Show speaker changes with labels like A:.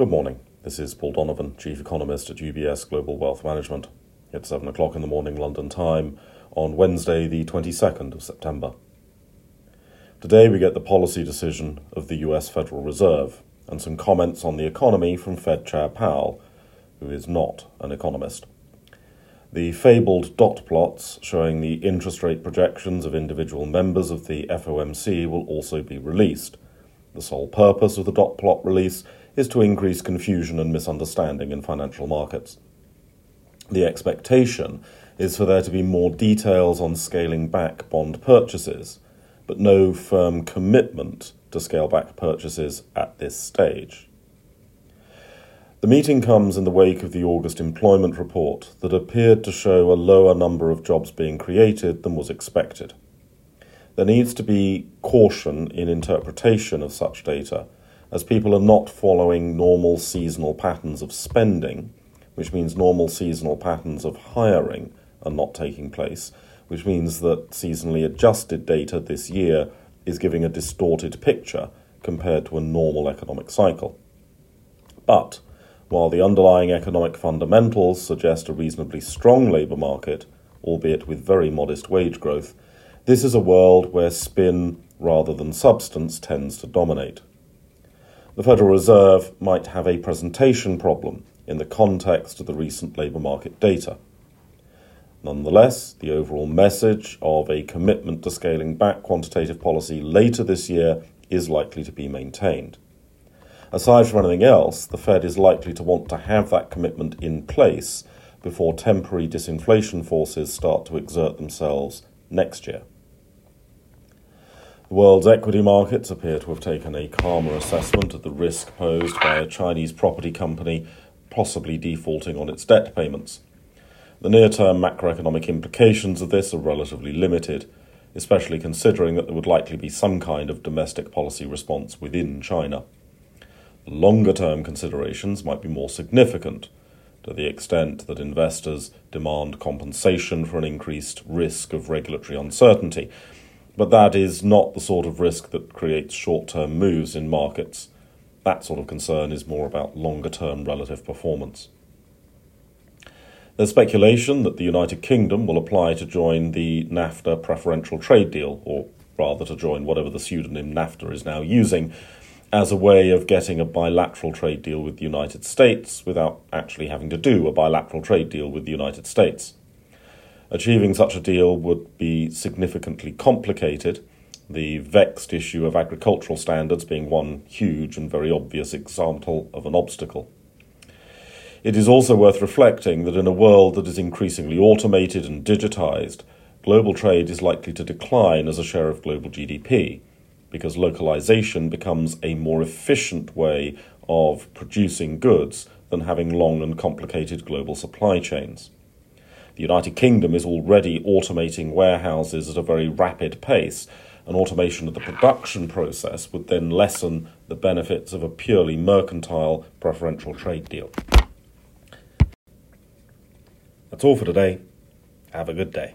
A: Good morning. This is Paul Donovan, Chief Economist at UBS Global Wealth Management. It's 7 o'clock in the morning London time on Wednesday, the 22nd of September. Today we get the policy decision of the US Federal Reserve and some comments on the economy from Fed Chair Powell, who is not an economist. The fabled dot plots showing the interest rate projections of individual members of the FOMC will also be released. The sole purpose of the dot plot release is to increase confusion and misunderstanding in financial markets. The expectation is for there to be more details on scaling back bond purchases, but no firm commitment to scale back purchases at this stage. The meeting comes in the wake of the August employment report that appeared to show a lower number of jobs being created than was expected. There needs to be caution in interpretation of such data as people are not following normal seasonal patterns of spending, which means normal seasonal patterns of hiring are not taking place, which means that seasonally adjusted data this year is giving a distorted picture compared to a normal economic cycle. But while the underlying economic fundamentals suggest a reasonably strong labour market, albeit with very modest wage growth, this is a world where spin rather than substance tends to dominate the Federal Reserve might have a presentation problem in the context of the recent labour market data. Nonetheless, the overall message of a commitment to scaling back quantitative policy later this year is likely to be maintained. Aside from anything else, the Fed is likely to want to have that commitment in place before temporary disinflation forces start to exert themselves next year. The world's equity markets appear to have taken a calmer assessment of the risk posed by a Chinese property company possibly defaulting on its debt payments. The near term macroeconomic implications of this are relatively limited, especially considering that there would likely be some kind of domestic policy response within China. Longer term considerations might be more significant to the extent that investors demand compensation for an increased risk of regulatory uncertainty but that is not the sort of risk that creates short term moves in markets. That sort of concern is more about longer term relative performance. There's speculation that the United Kingdom will apply to join the NAFTA preferential trade deal, or rather to join whatever the pseudonym NAFTA is now using, as a way of getting a bilateral trade deal with the United States without actually having to do a bilateral trade deal with the United States. Achieving such a deal would be significantly complicated, the vexed issue of agricultural standards being one huge and very obvious example of an obstacle. It is also worth reflecting that in a world that is increasingly automated and digitized, global trade is likely to decline as a share of global GDP because localization becomes a more efficient way of producing goods than having long and complicated global supply chains. The United Kingdom is already automating warehouses at a very rapid pace, An automation of the production process would then lessen the benefits of a purely mercantile preferential trade deal. That's all for today. Have a good day.